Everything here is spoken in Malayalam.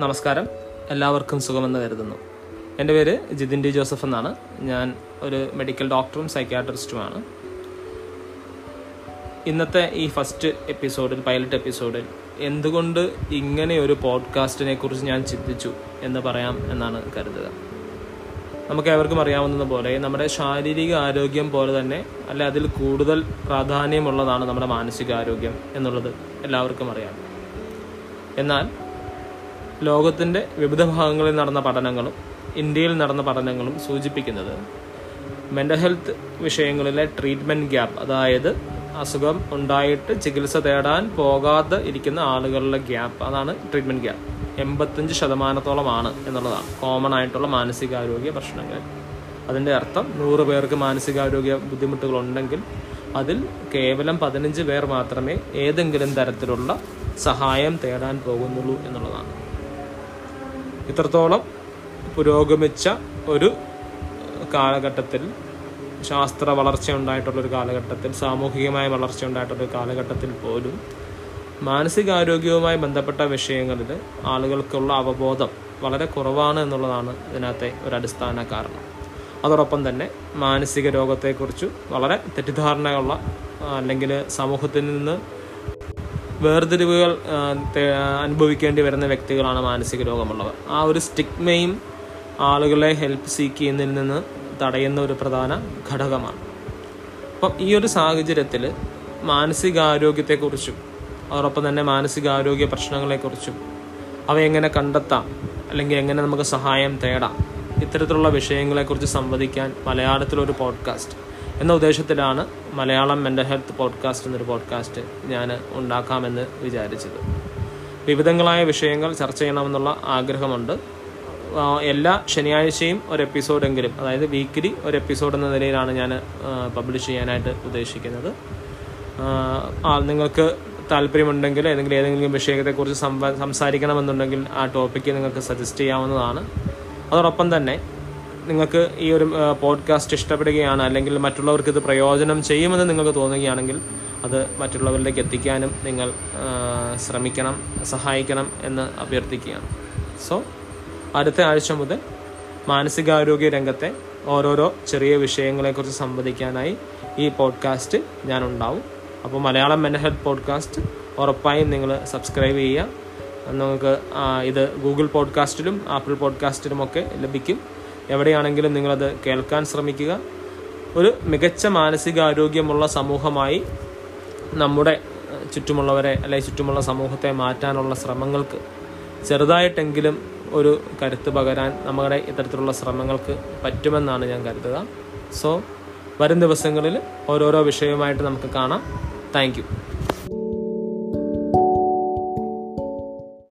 നമസ്കാരം. എല്ലാവർക്കും സുഖമെന്ന് കരുതുന്നു. എന്റെ പേര് ജിതിൻ ഡി ജോസഫ് എന്നാണ്. ഞാൻ ഒരു മെഡിക്കൽ ഡോക്ടറും സൈക്യാട്രിസ്റ്റുമാണ്. ഇന്നത്തെ ഈ ഫസ്റ്റ് എപ്പിസോഡിൽ പൈലറ്റ് എപ്പിസോഡിൽ എന്തുകൊണ്ട് ഇങ്ങനെ ഒരു പോഡ്കാസ്റ്റിനെ കുറിച്ച് ഞാൻ ചിന്തിച്ചു എന്ന് പറയാം എന്നാണ് കരുതുക. നമുക്ക് ഏവർക്കും അറിയാവുന്നത് പോലെ നമ്മുടെ ശാരീരിക ആരോഗ്യം പോലെ തന്നെ അല്ല അതിൽ കൂടുതൽ പ്രാധാന്യമുള്ളതാണ് നമ്മുടെ മാനസികാരോഗ്യം എന്നുള്ളത് എല്ലാവർക്കും അറിയാം. എന്നാൽ ലോകത്തിന്റെ വിവിധ ഭാഗങ്ങളിൽ നടന്ന പഠനങ്ങളും ഇന്ത്യയിൽ നടന്ന പഠനങ്ങളും സൂചിപ്പിക്കുന്നത് മെന്റൽ ഹെൽത്ത് വിഷയങ്ങളിലെ ട്രീറ്റ്മെന്റ് ഗ്യാപ്പ് അതായത് അസുഖം ഉണ്ടായിട്ട് ചികിത്സ തേടാൻ പോകാതെ ഇരിക്കുന്ന ആളുകളുടെ ഗ്യാപ്പ് അതാണ് ട്രീറ്റ്മെന്റ് ഗ്യാപ്പ് എൺപത്തഞ്ച് ശതമാനത്തോളമാണ് എന്നുള്ളതാണ്. കോമൺ ആയിട്ടുള്ള മാനസികാരോഗ്യ പ്രശ്നങ്ങൾ. അതിന്റെ അർത്ഥം നൂറ് പേർക്ക് മാനസികാരോഗ്യ ബുദ്ധിമുട്ടുകളുണ്ടെങ്കിൽ അതിൽ കേവലം പതിനഞ്ച് പേർ മാത്രമേ ഏതെങ്കിലും തരത്തിലുള്ള സഹായം തേടാൻ പോകുന്നുള്ളൂ എന്നുള്ളതാണ്. ഇത്രത്തോളം പുരോഗമിച്ച ഒരു കാലഘട്ടത്തിൽ ശാസ്ത്ര വളർച്ച ഉണ്ടായിട്ടുള്ളൊരു കാലഘട്ടത്തിൽ സാമൂഹികമായ വളർച്ച ഉണ്ടായിട്ടുള്ളൊരു കാലഘട്ടത്തിൽ പോലും മാനസികാരോഗ്യവുമായി ബന്ധപ്പെട്ട വിഷയങ്ങളിൽ ആളുകൾക്കുള്ള അവബോധം വളരെ കുറവാണ് എന്നുള്ളതാണ് ഇതിനകത്തെ ഒരു അടിസ്ഥാന കാരണം. അതോടൊപ്പം തന്നെ മാനസിക രോഗത്തെക്കുറിച്ച് വളരെ തെറ്റിദ്ധാരണയുള്ള അല്ലെങ്കിൽ സമൂഹത്തിൽ നിന്ന് വേർതിരിവുകൾ അനുഭവിക്കേണ്ടി വരുന്ന വ്യക്തികളാണ് മാനസിക രോഗമുള്ളവർ. ആ ഒരു സ്റ്റിഗ്മയും ആളുകളെ ഹെൽപ്പ് സീക്ക് ചെയ്യുന്നതിൽ നിന്ന് തടയുന്ന ഒരു പ്രധാന ഘടകമാണ്. അപ്പം ഈ ഒരു സാഹചര്യത്തിൽ മാനസികാരോഗ്യത്തെക്കുറിച്ചും അതോടൊപ്പം തന്നെ മാനസികാരോഗ്യ പ്രശ്നങ്ങളെക്കുറിച്ചും അവയെങ്ങനെ കണ്ടെത്താം അല്ലെങ്കിൽ എങ്ങനെ നമുക്ക് സഹായം തേടാം ഇത്തരത്തിലുള്ള വിഷയങ്ങളെക്കുറിച്ച് സംവദിക്കാൻ മലയാളത്തിലൊരു പോഡ്കാസ്റ്റ് എന്ന ഉദ്ദേശത്തിലാണ് മലയാളം മെന്റൽ ഹെൽത്ത് പോഡ്കാസ്റ്റ് എന്നൊരു പോഡ്കാസ്റ്റ് ഞാൻ ഉണ്ടാക്കാമെന്ന് വിചാരിച്ചത്. വിവിധങ്ങളായ വിഷയങ്ങൾ ചർച്ച ചെയ്യണമെന്നുള്ള ആഗ്രഹമുണ്ട്. എല്ലാ ശനിയാഴ്ചയും ഒരു എപ്പിസോഡെങ്കിലും അതായത് വീക്കിലി ഒരു എപ്പിസോഡ് എന്ന നിലയിലാണ് ഞാൻ പബ്ലിഷ് ചെയ്യാനായിട്ട് ഉദ്ദേശിക്കുന്നത്. നിങ്ങൾക്ക് താല്പര്യമുണ്ടെങ്കിൽ ഏതെങ്കിലും ഏതെങ്കിലും വിഷയത്തെക്കുറിച്ച് സംസാരിക്കണമെന്നുണ്ടെങ്കിൽ ആ ടോപ്പിക്ക് നിങ്ങൾക്ക് സജസ്റ്റ് ചെയ്യാവുന്നതാണ്. അതോടൊപ്പം തന്നെ നിങ്ങൾക്ക് ഈ ഒരു പോഡ്കാസ്റ്റ് ഇഷ്ടപ്പെടുകയാണ് അല്ലെങ്കിൽ മറ്റുള്ളവർക്ക് ഇത് പ്രയോജനം ചെയ്യുമെന്ന് നിങ്ങൾക്ക് തോന്നുകയാണെങ്കിൽ അത് മറ്റുള്ളവരിലേക്ക് എത്തിക്കാനും നിങ്ങൾ ശ്രമിക്കണം സഹായിക്കണം എന്ന് അഭ്യർത്ഥിക്കുകയാണ്. സോ അടുത്ത ആഴ്ച മുതൽ മാനസികാരോഗ്യ രംഗത്തെ ഓരോരോ ചെറിയ വിഷയങ്ങളെക്കുറിച്ച് സംവദിക്കാനായി ഈ പോഡ്കാസ്റ്റ് ഞാൻ ഉണ്ടാവും അപ്പോൾ മലയാളം മെന്റൽ ഹെൽത്ത് പോഡ്കാസ്റ്റ് ഉറപ്പായും നിങ്ങൾ സബ്സ്ക്രൈബ് ചെയ്യുക. നിങ്ങൾക്ക് ഇത് ഗൂഗിൾ പോഡ്കാസ്റ്റിലും ആപ്പിൾ പോഡ്കാസ്റ്റിലുമൊക്കെ ലഭിക്കും. എവിടെയാണെങ്കിലും നിങ്ങളത് കേൾക്കാൻ ശ്രമിക്കുക. ഒരു മികച്ച മാനസികാരോഗ്യമുള്ള സമൂഹമായി നമ്മുടെ ചുറ്റുമുള്ളവരെ അല്ലെങ്കിൽ ചുറ്റുമുള്ള സമൂഹത്തെ മാറ്റാനുള്ള ശ്രമങ്ങൾക്ക് ചെറുതായിട്ടെങ്കിലും ഒരു കരുത്ത് പകരാൻ നമ്മുടെ ഇത്തരത്തിലുള്ള ശ്രമങ്ങൾക്ക് പറ്റുമെന്നാണ് ഞാൻ കരുതുക. സോ വരും ദിവസങ്ങളിൽ ഓരോരോ വിഷയവുമായിട്ട് നമുക്ക് കാണാം. താങ്ക്